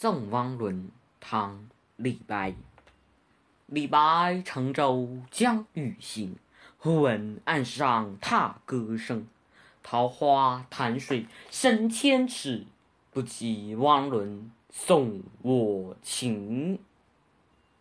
赠汪伦唐李白李白乘舟将欲行忽闻岸上踏歌声。桃花潭水深千尺不及汪伦送我情。